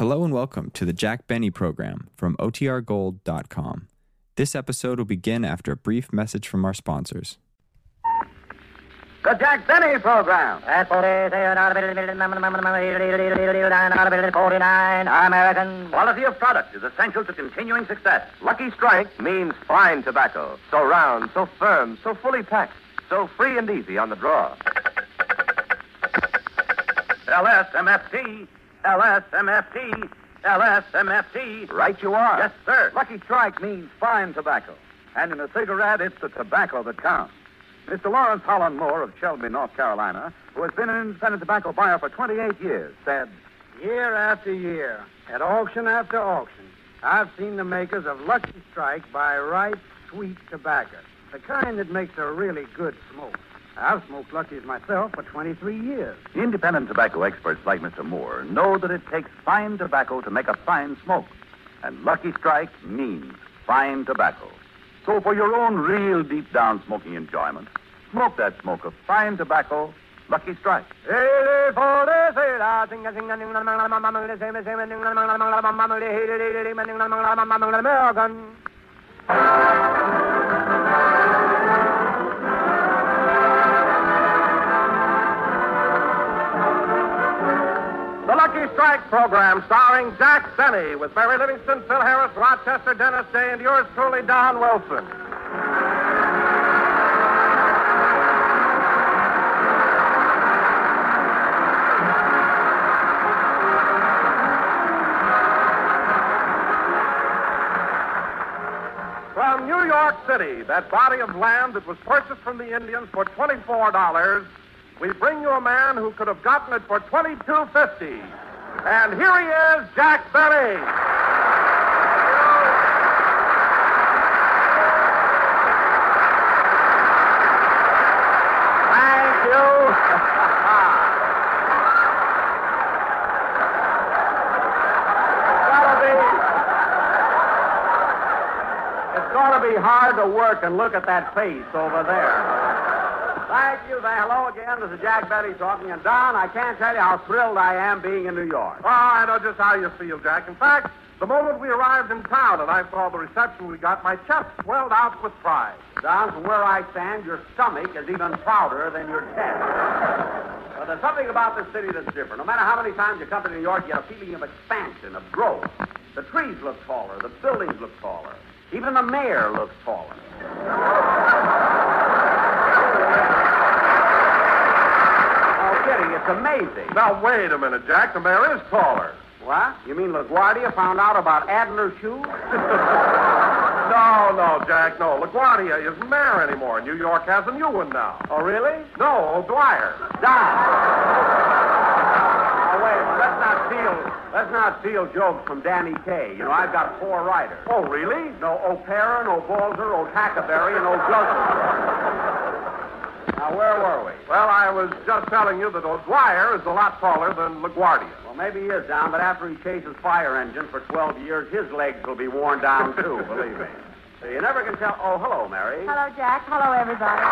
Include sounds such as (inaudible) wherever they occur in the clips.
Hello and welcome to the Jack Benny program from OTRGold.com. This episode will begin after a brief message from our sponsors. The Jack Benny Program. At 49 American. Quality of product is essential to continuing success. Lucky Strike means fine tobacco. So round, so firm, so fully packed, so free and easy on the draw. LSMFT, LSMFT, LSMFT. Right you are. Yes, sir. Lucky Strike means fine tobacco. And in a cigarette, it's the tobacco that counts. Mr. Lawrence Holland Moore of Shelby, North Carolina, who has been an independent tobacco buyer for 28 years, said, Year after year, at auction after auction, I've seen the makers of Lucky Strike buy ripe, sweet tobacco, the kind that makes a really good smoke. I've smoked Lucky's myself for 23 years. Independent tobacco experts like Mr. Moore know that it takes fine tobacco to make a fine smoke. And Lucky Strike means fine tobacco. So for your own real deep down smoking enjoyment, smoke that smoke of fine tobacco, Lucky Strike. (laughs) Strike program starring Jack Benny with Mary Livingstone, Phil Harris, Rochester, Dennis Day, and yours truly, Don Wilson. From New York City, that body of land that was purchased from the Indians for $24, we bring you a man who could have gotten it for twenty-two fifty. And here he is, Jack Benny. Thank you. It's going to be hard to work and look at that face over there. Thank you. Say hello again. This is Jack Benny talking. And Don, I can't tell you how thrilled I am being in New York. Oh, I know just how you feel, Jack. In fact, the moment we arrived in town and I saw the reception we got, my chest swelled out with pride. Don, from where I stand, your stomach is even prouder than your chest. But there's something about this city that's different. No matter how many times you come to New York, you get a feeling of expansion, of growth. The trees look taller, the buildings look taller. Even the mayor looks taller. Oh, kidding, it's amazing. Now, wait a minute, Jack. The mayor is taller. What? You mean LaGuardia found out about Adler shoes? (laughs) No, no, Jack, no. LaGuardia isn't mayor anymore. New York has a new one now. Oh, really? No, O'Dwyer. Don. Oh, wait. Let's not steal. Let's not steal jokes from Danny Kaye. You know, I've got four writers. Oh, really? No O'Perrin, no Balzer, O'Tackaberry, and O'Joseph. Now, where were we? Well, I was just telling you that O'Dwyer is a lot taller than LaGuardia. Well, maybe he is down, but after he chases fire engines for 12 years, his legs will be worn down, too, (laughs) believe me. So you never can tell. Oh, hello, Mary. Hello, Jack. Hello, everybody.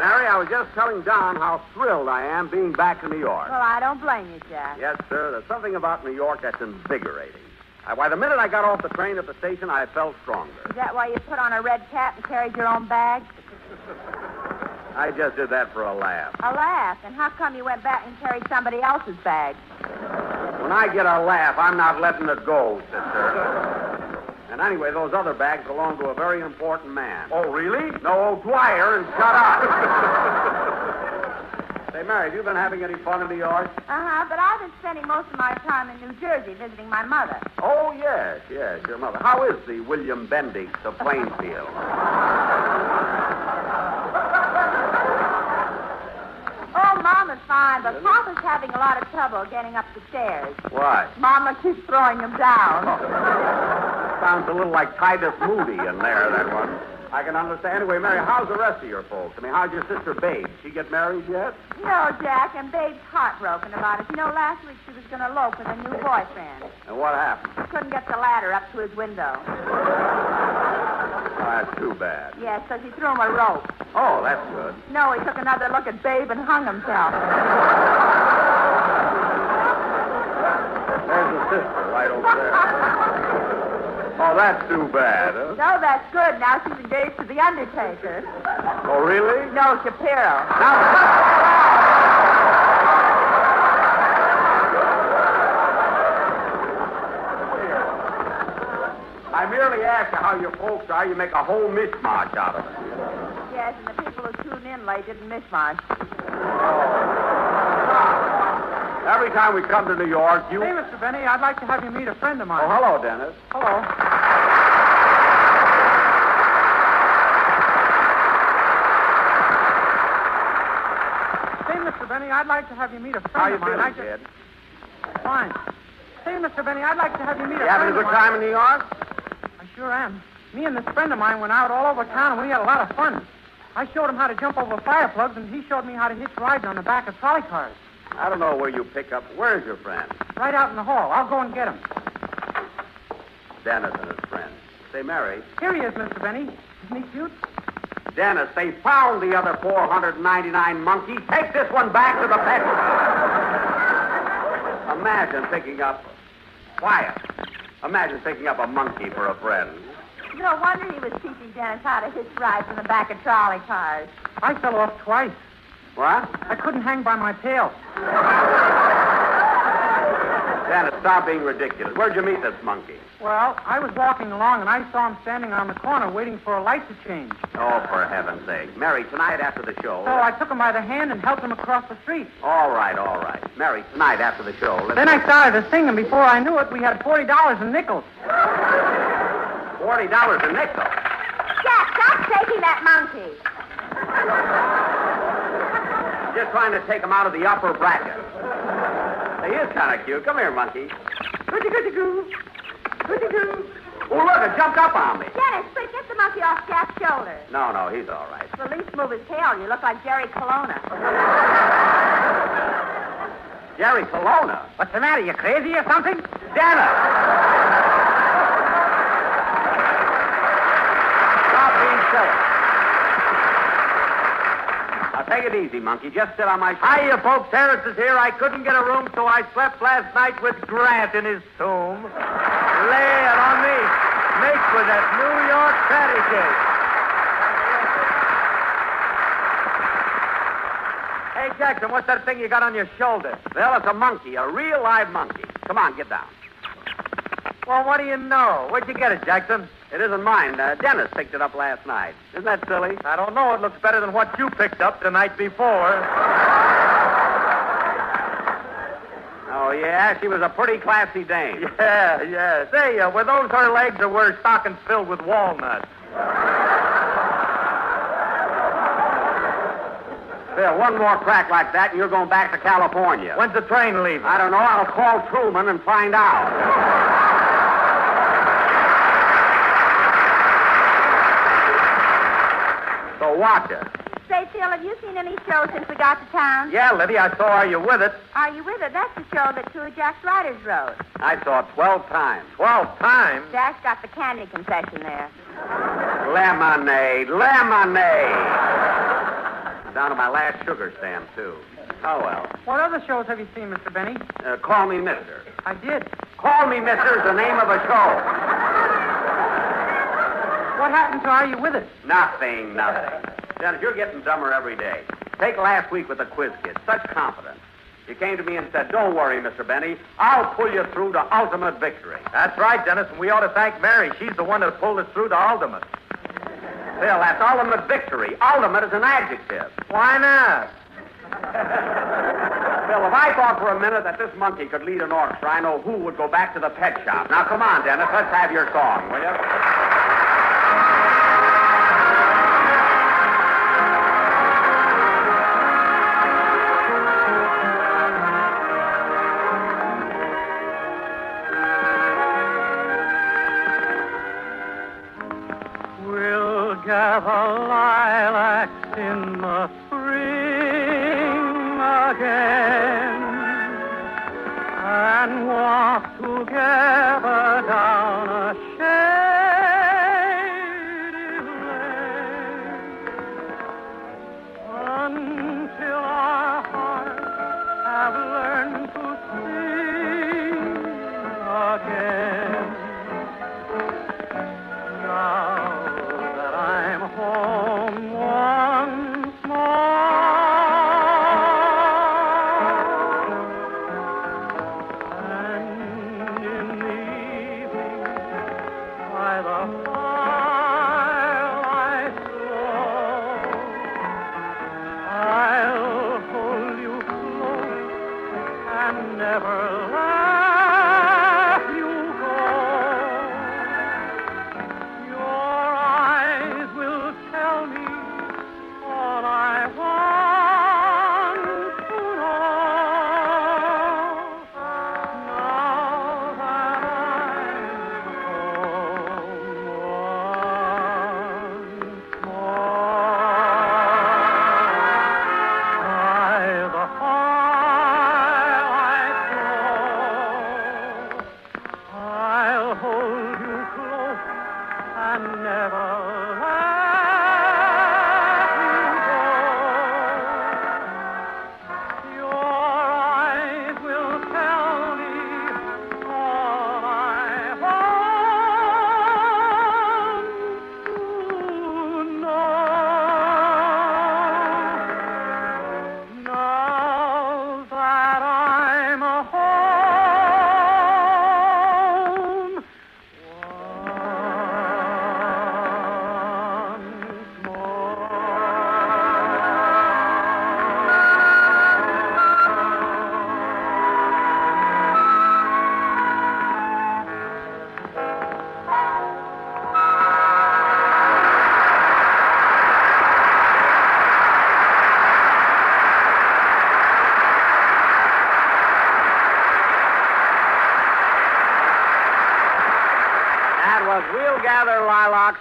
Mary, I was just telling Don how thrilled I am being back in New York. Well, I don't blame you, Jack. Yes, sir. There's something about New York that's invigorating. Uh, Why, the minute I got off the train at the station, I felt stronger. Is that why you put on a red cap and carried your own bag? I just did that for a laugh. A laugh. And how come you went back and carried somebody else's bag? When I get a laugh, I'm not letting it go, sister. And anyway, those other bags belong to a very important man. Oh, really? No, O'Dwyer, and shut up. (laughs) Say, Mary, have you been having any fun in New York? Uh-huh, but I've been spending most of my time in New Jersey visiting my mother. Oh, yes, yes, your mother. How is the William Bendix of Plainfield? (laughs) Oh, Mama's fine, but Papa's having a lot of trouble getting up the stairs. Why? Mama keeps throwing him down. (laughs) Sounds a little like Titus Moody in there, that one. I can understand. Anyway, Mary, how's the rest of your folks? I mean, how's your sister Babe? She get married yet? No, Jack, and Babe's heartbroken about it. You know, last week she was going to elope with a new boyfriend. And what happened? Couldn't get the ladder up to his window. that's too bad. Yes, because he threw him a rope. Oh, that's good. No, he took another look at Babe and hung himself. There's the sister right over there. (laughs) Oh, that's too bad, huh? No, that's good. Now she's engaged to the Undertaker. Oh, really? No, Shapiro. Now, I merely asked you how your folks are. You make a whole mishmash out of it. Yes, and the people who tuned in late didn't miss much. Oh. Every time we come to New York, you. Hey, Mr. Benny, I'd like to have you meet a friend of mine. Oh, hello, Dennis. Hello. Say, Mr. Benny, I'd like to have you meet a friend How you of mine. feeling, I ju- kid? Fine. Say, Mr. Benny, I'd like to have you meet You a friend of mine. You having a good time in New York? I sure am. Me and this friend of mine went out all over town, and we had a lot of fun. I showed him how to jump over fire plugs, and he showed me how to hitch rides on the back of trolley cars. I don't know where you pick up. Where's your friend? Right out in the hall. I'll go and get him. Dennis and his friend. Say, Mary. Here he is, Mr. Benny. Isn't he cute? Dennis, they found the other 499 monkeys. Take this one back to the pet shop. Imagine picking up. Quiet. Imagine picking up a monkey for a friend. No wonder he was teaching Dennis how to hitch rides in the back of trolley cars. I fell off twice. What? I couldn't hang by my tail. Dennis, stop being ridiculous. Where'd you meet this monkey? Well, I was walking along, and I saw him standing on the corner waiting for a light to change. Oh, for heaven's sake. Mary, tonight after the show. So I took him by the hand and helped him across the street. All right, all right. Mary, tonight after the show. Let's... Then I started to sing, and before I knew it, we had $40 in nickels. Forty dollars in nickels? Jack, stop taking that monkey. Just trying to take him out of the upper bracket. He is kind of cute. Come here, monkey. Goody goody goo. Goody goo. Oh, look, it jumped up on me. Dennis, quick, get the monkey off Jack's shoulder. No, no, he's all right. Well, at least move his tail. You look like Jerry Colonna. Jerry Colonna. What's the matter? You crazy or something? Dennis! Stop being silly. Now, take it easy, monkey. Just sit on my shoulder. Hiya, folks. Harris is here. I couldn't get a room, so I slept last night with Grant in his tomb. Lay it on me. Make for that New York patty cake. Hey, Jackson, what's that thing you got on your shoulder? Well, it's a monkey, a real live monkey. Come on, get down. Well, what do you know? Where'd you get it, Jackson? It isn't mine. Uh, Dennis picked it up last night. Isn't that silly? I don't know. It looks better than what you picked up the night before. Oh, yeah? She was a pretty classy dame. (laughs) Yeah, yeah. Say, uh, were those her legs or were her stockings filled with walnuts? Phil, one more crack like that, and you're going back to California. When's the train leaving? I don't know. I'll call Truman and find out. Watch it. Say, Phil, have you seen any shows since we got to town? Yeah, Liddy, I saw Are You With It? Are you with it? That's the show that two of Jack's riders wrote. I saw it 12 times. Twelve times. Jack's got the candy concession there. Lemonade, lemonade. Down to my last sugar stamp, too. Oh, well. What other shows have you seen, Mr. Benny? Uh, call me mister. I did. Call me mister is the name of a show. What happened to Are You With Us? Nothing, nothing. Dennis, you're getting dumber every day. Take last week with the quiz kid. Such confidence. You came to me and said, Don't worry, Mr. Benny. I'll pull you through to ultimate victory. That's right, Dennis, and we ought to thank Mary. She's the one that pulled us through to ultimate. Phil, that's ultimate victory. Ultimate is an adjective. Why not? Bill, if I thought for a minute that this monkey could lead an orchestra, I know who would go back to the pet shop. Now, come on, Dennis. Let's have your song, will you?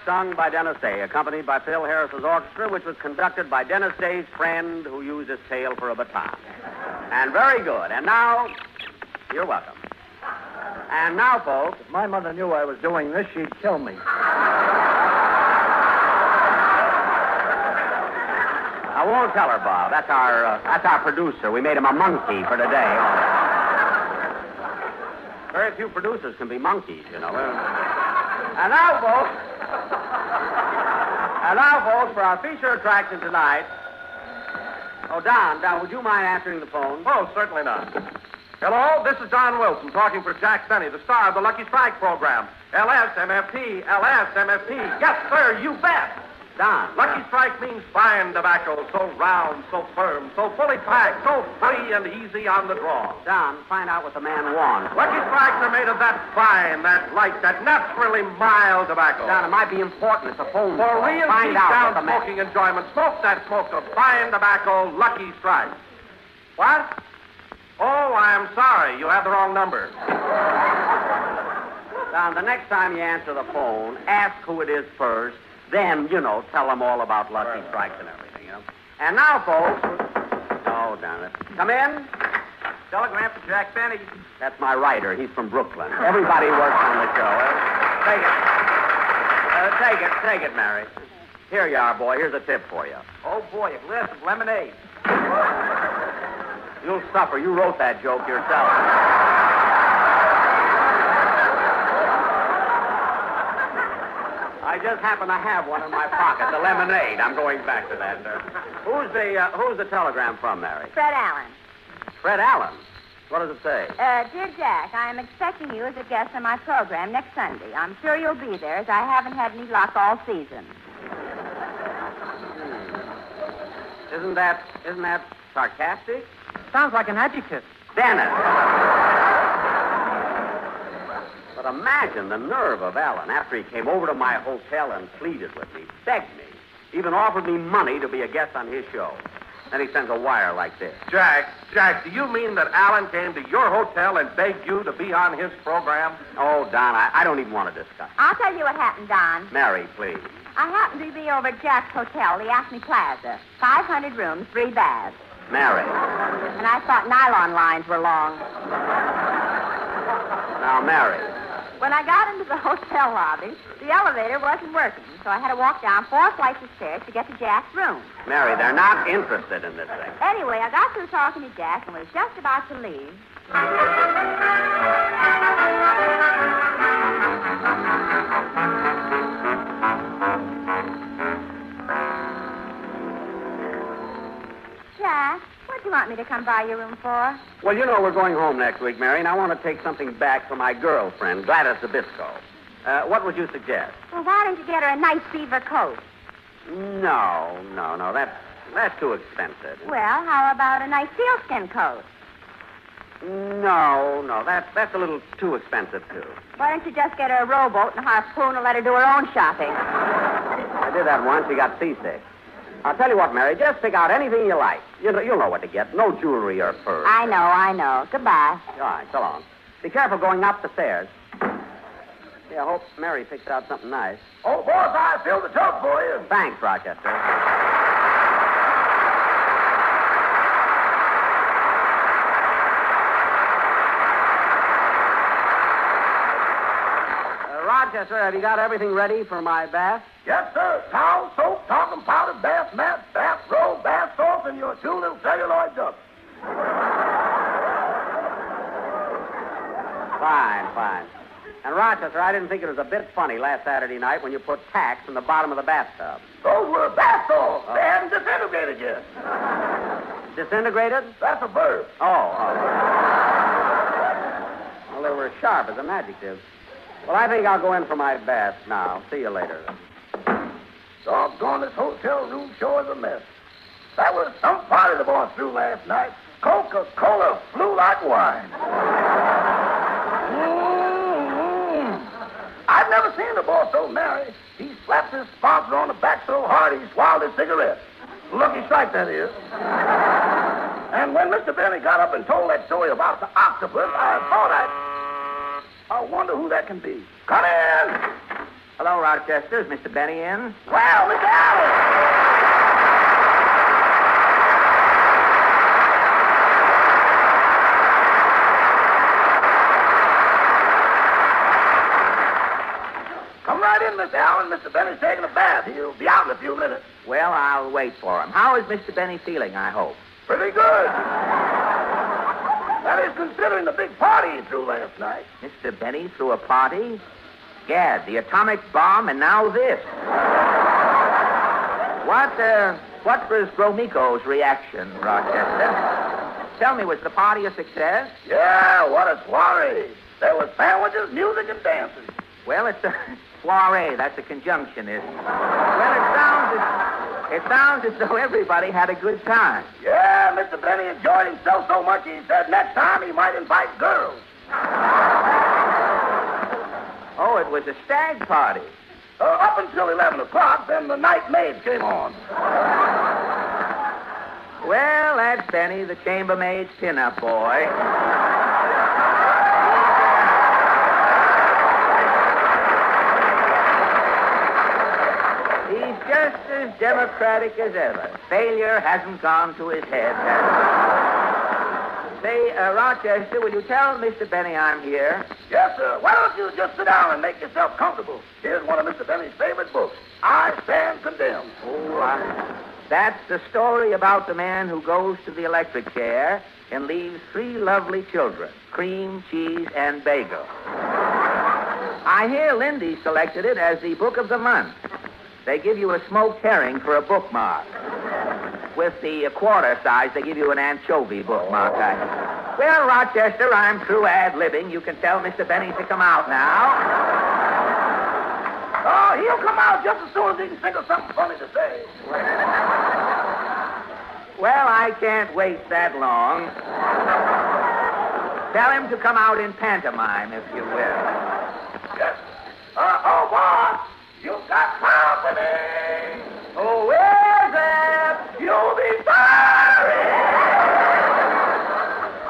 Sung by Dennis Day, accompanied by Phil Harris's orchestra, which was conducted by Dennis Day's friend who used his tail for a baton. And very good. And now, you're welcome. And now, folks, If my mother knew I was doing this, she'd kill me. I won't tell her, Bob. That's our uh, that's our producer. We made him a monkey for today. Very few producers can be monkeys, you know. And now, folks. And now, folks, for our feature attraction tonight. Oh, Don, Don, would you mind answering the phone? Oh, certainly not. Hello, this is Don Wilson talking for Jack Benny, the star of the Lucky Strike program. LSMFT, LSMFT. Yes, sir, you bet. Don. Lucky Strike means fine tobacco, so round, so firm, so fully packed, so free and easy on the draw. Don, find out what the man wants. Lucky Strikes are made of that fine, that light, that naturally mild tobacco. Don, it might be important. It's a phone For real find deep out down the man... smoking enjoyment, smoke that smoke of fine tobacco, Lucky Strike. What? Oh, I'm sorry. You have the wrong number. Don, the next time you answer the phone, ask who it is first. Then, you know, tell them all about Lucky Strikes and everything, you know. And now, folks. Oh, damn it. Come in. Telegram for Jack Benny. That's my writer. He's from Brooklyn. Everybody works on the show. Uh, take it. Uh, take it. Take it, Mary. Here you are, boy. Here's a tip for you. Oh, boy, a glass of lemonade. You'll suffer. You wrote that joke yourself. I just happen to have one in my pocket, the lemonade. I'm going back to that. Uh, who's the uh, Who's the telegram from, Mary? Fred Allen. Fred Allen. What does it say? Uh, dear Jack, I am expecting you as a guest on my program next Sunday. I'm sure you'll be there, as I haven't had any luck all season. Isn't that Isn't that sarcastic? Sounds like an adjective. Dennis. But imagine the nerve of Allen after he came over to my hotel and pleaded with me, begged me, even offered me money to be a guest on his show. Then he sends a wire like this. Jack, Jack, do you mean that Allen came to your hotel and begged you to be on his program? Oh, Don, I, I don't even want to discuss. I'll tell you what happened, Don. Mary, please. I happened to be over at Jack's Hotel, the Acme Plaza. 500 rooms, three baths. Mary. And I thought nylon lines were long. Now, Mary. When I got into the hotel lobby, the elevator wasn't working, so I had to walk down four flights of stairs to get to Jack's room. Mary, they're not interested in this thing. Anyway, I got through talking to Jack and was just about to leave. Want me to come by your room for? Well, you know we're going home next week, Mary, and I want to take something back for my girlfriend, Gladys Zybisco. Uh, what would you suggest? Well, why don't you get her a nice beaver coat? No, no, no. That's that's too expensive. Well, how about a nice sealskin coat? No, no. That's that's a little too expensive too. Why don't you just get her a rowboat and a harpoon and let her do her own shopping? I did that once. She got seasick. I'll tell you what, Mary. Just pick out anything you like. You know, you'll know what to get. No jewelry or furs. I know, I know. Goodbye. All right, so long. Be careful going up the stairs. Yeah, I hope Mary picks out something nice. Oh, boss, I filled the tub for you. Thanks, Rochester. Uh, Rochester, have you got everything ready for my bath? Sir. Towel, soap, talcum powder, bath mat, bath robe, bath salts, and your two little celluloid ducks. Fine, fine. And Rochester, I didn't think it was a bit funny last Saturday night when you put tacks in the bottom of the bathtub. Those were bath salts. Oh. They hadn't disintegrated yet. Disintegrated? That's a verb. Oh, oh. Well, they were sharp as an adjective. Well, I think I'll go in for my bath now. See you later. Doggone, this hotel room sure is a mess. That was some party the boss threw last night. Coca-Cola flew like wine. Mm-hmm. I've never seen the boss so merry. He slapped his sponsor on the back so hard he swallowed his cigarette. Lucky strike, that is. And when Mr. Benny got up and told that story about the octopus, I thought I'd... I wonder who that can be. Come in! Hello, Rochester. Is Mr. Benny in? Well, Miss Allen! Come right in, Miss Allen. Mr. Benny's taking a bath. He'll be out in a few minutes. Well, I'll wait for him. How is Mr. Benny feeling, I hope? Pretty good. That is considering the big party he threw last night. Mr. Benny threw a party? Gad, the atomic bomb, and now this. What, uh, what was Gromyko's reaction, Rochester? Tell me, was the party a success? Yeah, what a soiree. There was sandwiches, music, and dancing. Well, it's a (laughs) soiree. That's a conjunction, isn't it? Well, it sounds as, it sounds as though everybody had a good time. Yeah, Mr. Benny enjoyed himself so much he said next time he might invite girls. Oh, it was a stag party. Uh, up until 11 o'clock, then the night maid came on. Well, that's Benny, the chambermaid's pin-up boy. He's just as democratic as ever. Failure hasn't gone to his head? Say, uh, Rochester, will you tell Mr. Benny I'm here? Yes, sir. Why don't you just sit down and make yourself comfortable? Here's one of Mr. Benny's favorite books, I Stand Condemned. Oh, uh, that's the story about the man who goes to the electric chair and leaves three lovely children cream, cheese, and bagel. I hear Lindy selected it as the book of the month. They give you a smoked herring for a bookmark. With the quarter size, they give you an anchovy bookmark. I... Well, Rochester, I'm through ad libbing. You can tell Mr. Benny to come out now. Oh, he'll come out just as soon as he can think of something funny to say. Well, I can't wait that long. Tell him to come out in pantomime, if you will. Yes. Uh, oh, boss, you've got company. Who is it? You'll be sorry.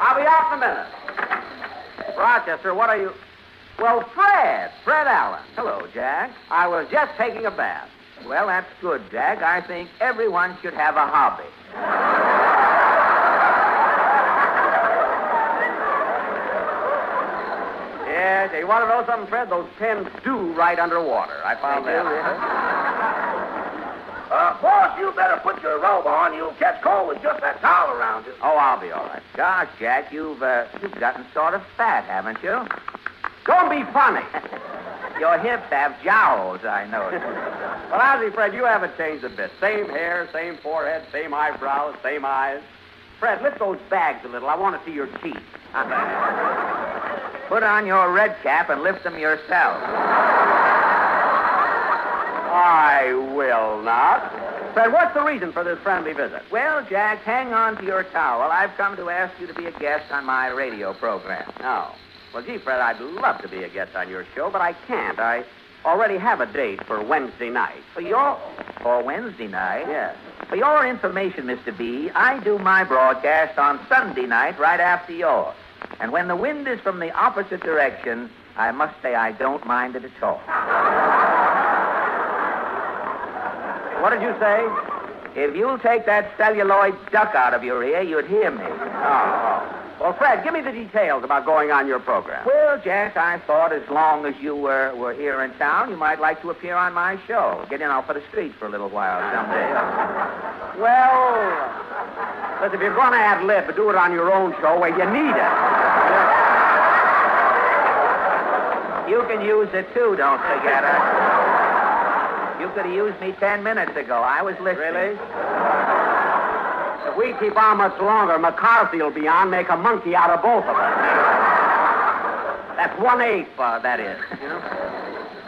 I'll be out in a minute. Rochester, what are you. Well, Fred. Fred Allen. Hello, Jack. I was just taking a bath. Well, that's good, Jack. I think everyone should have a hobby. Yes, you want to know something, Fred? Those pens do right underwater. I found They that. do, really? Uh, boss, you better put your robe on. You'll catch cold with just that towel around you. Oh, I'll be all right. Gosh, Jack, you've uh, you've gotten sort of fat, haven't you? Don't be funny. (laughs) Your hips have jowls, I notice. well, honestly, Fred, you haven't changed a bit. Same hair, same forehead, same eyebrows, same eyes. Fred, lift those bags a little. I want to see your teeth. Put on your red cap and lift them yourself. I will not. Fred, what's the reason for this friendly visit? Well, Jack, hang on to your towel. I've come to ask you to be a guest on my radio program. Oh. Well, gee, Fred, I'd love to be a guest on your show, but I can't. I already have a date for Wednesday night. For your for Wednesday night. Yes. For your information, Mr. B, I do my broadcast on Sunday night right after yours. And when the wind is from the opposite direction, I must say I don't mind it at all. What did you say? If you'll take that celluloid duck out of your ear, you'd hear me. Oh, oh. Well, Fred, give me the details about going on your program. Well, Jack, I thought as long as you were, were here in town, you might like to appear on my show. Get in off of the street for a little while someday. (laughs) Well, listen, if you're going to ad lib, do it on your own show where you need it. You can use it too, don't forget it. You could have used me ten minutes ago. I was listening. Really? If we keep on much longer, McCarthy will be on, make a monkey out of both of us. That's one eighth, uh, that is. You know?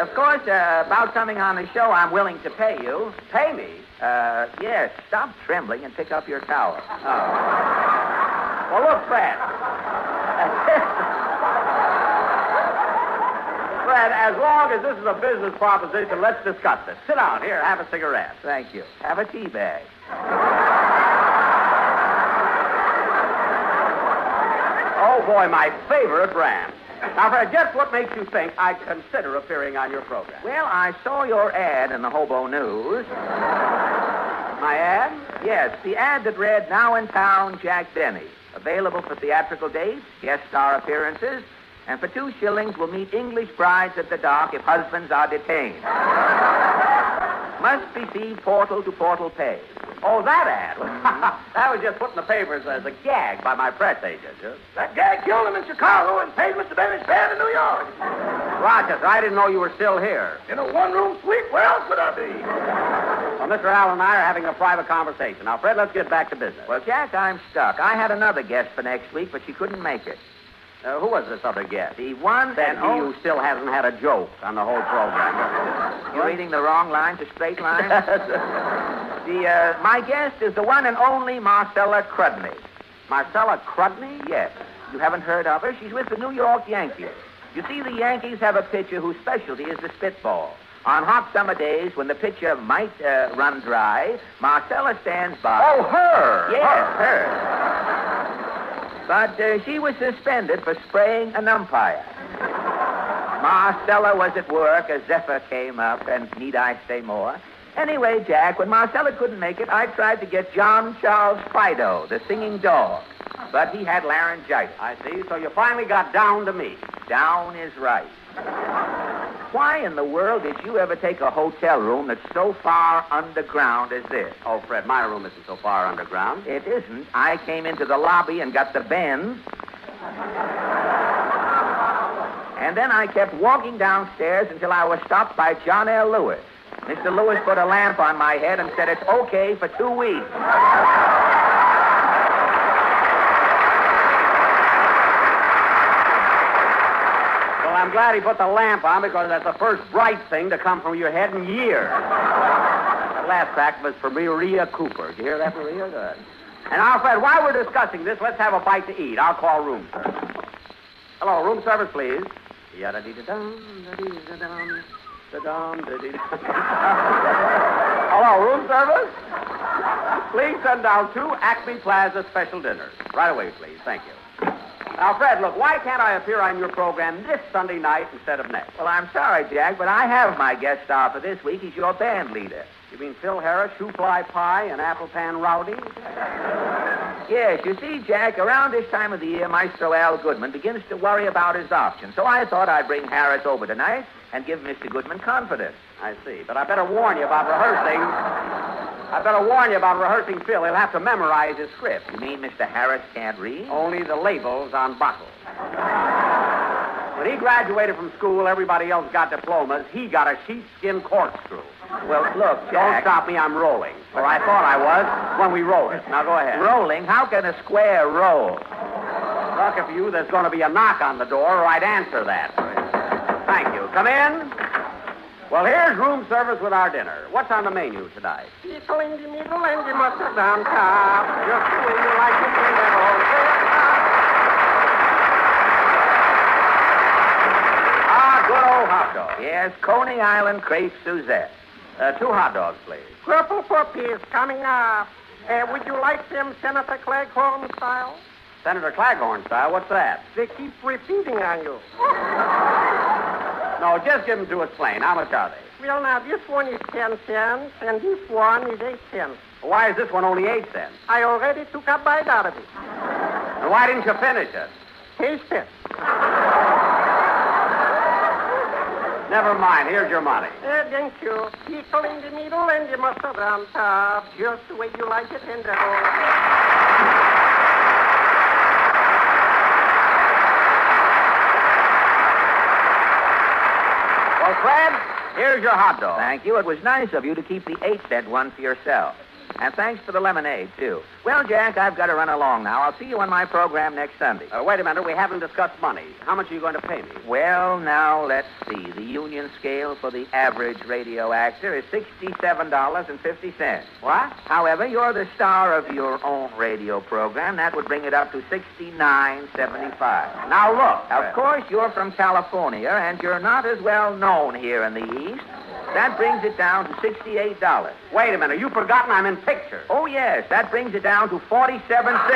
Of course, uh, about coming on the show, I'm willing to pay you. Pay me. Uh, yes, stop trembling and pick up your towel. Oh. Well, look, Fred. (laughs) Fred, as long as this is a business proposition, let's discuss it. Sit down here, have a cigarette. Thank you. Have a tea bag. Oh, boy, my favorite brand. Now, Fred, just what makes you think I'd consider appearing on your program? Well, I saw your ad in the Hobo News. My ad? Yes, the ad that read, Now in Town, Jack Benny. Available for theatrical dates, guest star appearances, and for two shillings will meet English brides at the dock if husbands are detained. Must receive portal to portal pay. Oh, that ad. (laughs) that was just put in the papers as a gag by my press agent. That gag killed him in Chicago and paid Mr. Benny's fare in New York. Rochester, I didn't know you were still here. In a one-room suite, where else would I be? Well, Mr. Allen and I are having a private conversation. Now, Fred, let's get back to business. Well, Jack, I'm stuck. I had another guest for next week, but she couldn't make it. Uh, who was this other guest? The one Said and he only. who still hasn't had a joke on the whole program. You're reading the wrong line to straight line? (laughs) the, uh, my guest is the one and only Marcella Crudney. Marcella Crudney? Yes. You haven't heard of her? She's with the New York Yankees. You see, the Yankees have a pitcher whose specialty is the spitball. On hot summer days, when the pitcher might uh, run dry, Marcella stands by. Oh, her! Yes, her. But uh, she was suspended for spraying an umpire. Marcella was at work. A zephyr came up, and need I say more? Anyway, Jack, when Marcella couldn't make it, I tried to get John Charles Fido, the singing dog. But he had laryngitis. I see. So you finally got down to me. Down is right. Why in the world did you ever take a hotel room that's so far underground as this? Oh, Fred, my room isn't so far underground. It isn't. I came into the lobby and got the bends. And then I kept walking downstairs until I was stopped by John L. Lewis. Mr. Lewis put a lamp on my head and said it's okay for two weeks. Well, I'm glad he put the lamp on because that's the first bright thing to come from your head in years. that last fact was for Maria Cooper. Did you hear that, Maria? Good. And now, Fred, while we're discussing this, let's have a bite to eat. I'll call room service. Hello, room service, please. Yada-dee-da-dum, da-dee-da-dum, da-dum. Hello, room service? Please send down two Acme Plaza special dinners. Right away, please. Thank you. Now, Fred, look, why can't I appear on your program this Sunday night instead of next? Well, I'm sorry, Jack, but I have my guest star for this week. He's your band leader. You mean Phil Harris, Shoo-Fly Pie, and Apple Pan Dowdy? Yes, you see, Jack, around this time of the year, Maestro Al Goodman begins to worry about his options. So I thought I'd bring Harris over tonight and give Mr. Goodman confidence. I see. But I better warn you about rehearsing. I better warn you about rehearsing Phil. He'll have to memorize his script. You mean Mr. Harris can't read? Only the labels on bottles. When he graduated from school, everybody else got diplomas. He got a sheepskin corkscrew. Well, look, Jack. Don't stop me, I'm rolling. Or I thought I was when we rolled it. Now go ahead. Rolling? How can a square roll? Lucky for you, there's going to be a knock on the door, or I'd answer that. Thank you. Come in. Well, here's room service with our dinner. What's on the menu tonight? Pickle in the middle and the mustard on top. Just the way you like it in that old Ah, good old hot dog. Yes, Coney Island crepe Suzette. Uh, two hot dogs, please. Purple puppies coming up. Uh, would you like them Senator Claghorn style? Senator Claghorn style. What's that? They keep repeating on you. No, just give them to us plain. How much are they? Well, now, this one is 10 cents, and this one is 8 cents. Why is this one only eight cents? I already took a bite out of it. And why didn't you finish it? Taste it. Never mind. Here's your money. Uh, thank you. Pickle in the middle and the mustard on top. Just the way you like it in the whole. Well, Fred, here's your hot dog. Thank you. It was nice of you to keep the eight cent one for yourself. And thanks for the lemonade, too. Well, Jack, I've got to run along now. I'll see you on my program next Sunday. Uh, wait a minute. We haven't discussed money. How much are you going to pay me? Well, now, let's see. The union scale for the average radio actor is $67.50. What? However, you're the star of your own radio program. That would bring it up to $69.75. Now, look. Of course, you're from California, and you're not as well known here in the East. That brings it down to $68. Wait a minute. You've forgotten I'm in pictures. Oh, yes, that brings it down to $47.60.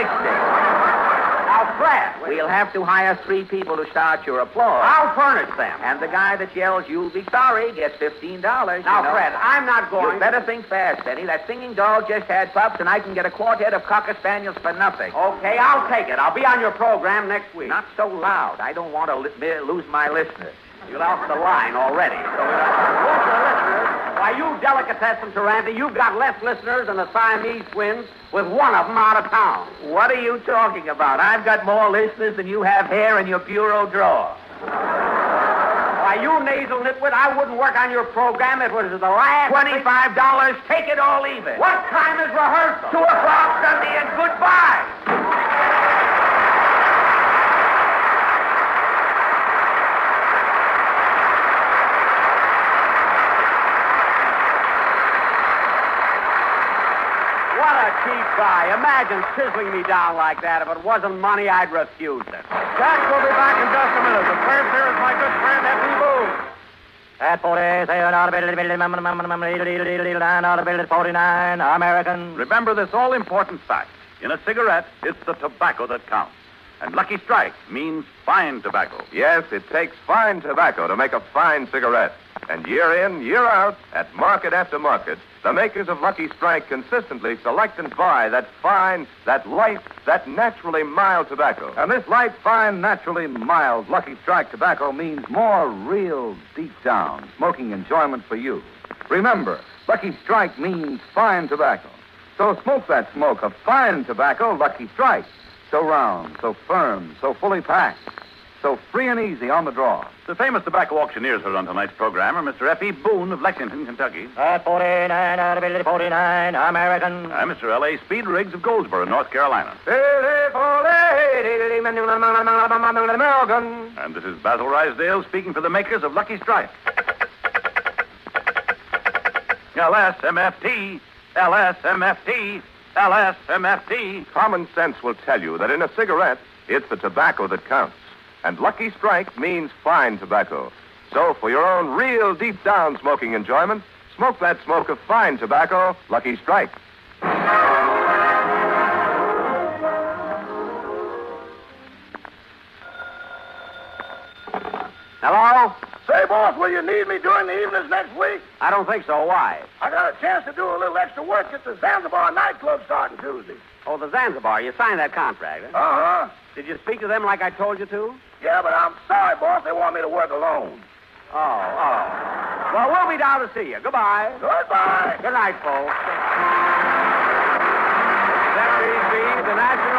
Now, Fred. We'll have to hire three people to start your applause. I'll furnish them. And the guy that yells, you'll be sorry, gets $15. Now, you know. Fred, I'm not going. You better think fast, Benny. That singing dog just had pups, and I can get a quartet of cocker spaniels for nothing. Okay, I'll take it. I'll be on your program next week. Not so loud. I don't want to li- lose my listeners. You lost the line already. So Why, you delicatessen Taranti, you've got less listeners than the Siamese twins with one of them out of town. What are you talking about? I've got more listeners than you have hair in your bureau drawer. Why, you nasal nitwit, I wouldn't work on your program if it was the last... Twenty-five dollars. Take it or leave it. What time is rehearsal? Two o'clock Sunday and goodbye. What a cheap guy. Imagine chiseling me down like that. If it wasn't money, I'd refuse it. Jack will be back in just a minute. The first, here is my good friend, F.E. Boone. At 40, say an audible, 49, American. Remember this all important fact. In a cigarette, it's the tobacco that counts. And Lucky Strike means fine tobacco. Yes, it takes fine tobacco to make a fine cigarette. And year in, year out, at market after market, the makers of Lucky Strike consistently select and buy that fine, that light, that naturally mild tobacco. And this light, fine, naturally mild Lucky Strike tobacco means more real, deep down smoking enjoyment for you. Remember, Lucky Strike means fine tobacco. So smoke that smoke of fine tobacco, Lucky Strike. So round, so firm, so fully packed, so free and easy on the draw. The famous tobacco auctioneers who on tonight's program are Mr. F.E. Boone of Lexington, Kentucky, At 49, audible, 49, American. and Mr. L.A. Speed Riggs of Goldsboro, North Carolina. American. And this is Basil Ruysdael speaking for the makers of Lucky Strike. LSMFT, LSMFT, LSMFT. Common sense will tell you that in a cigarette, it's the tobacco that counts. And Lucky Strike means fine tobacco. So for your own real deep down smoking enjoyment, smoke that smoke of fine tobacco, Lucky Strike. Hello? Say, boss, will you need me during the evenings next week? I don't think so. Why? I got a chance to do a little extra work at the Zanzibar nightclub starting Tuesday. Oh, the Zanzibar. You signed that contract, huh? Uh huh. Did you speak to them like I told you to? Yeah, but I'm sorry, boss. They want me to work alone. Oh, oh. Well, we'll be down to see you. Goodbye. Goodbye. Good night, folks. That is the National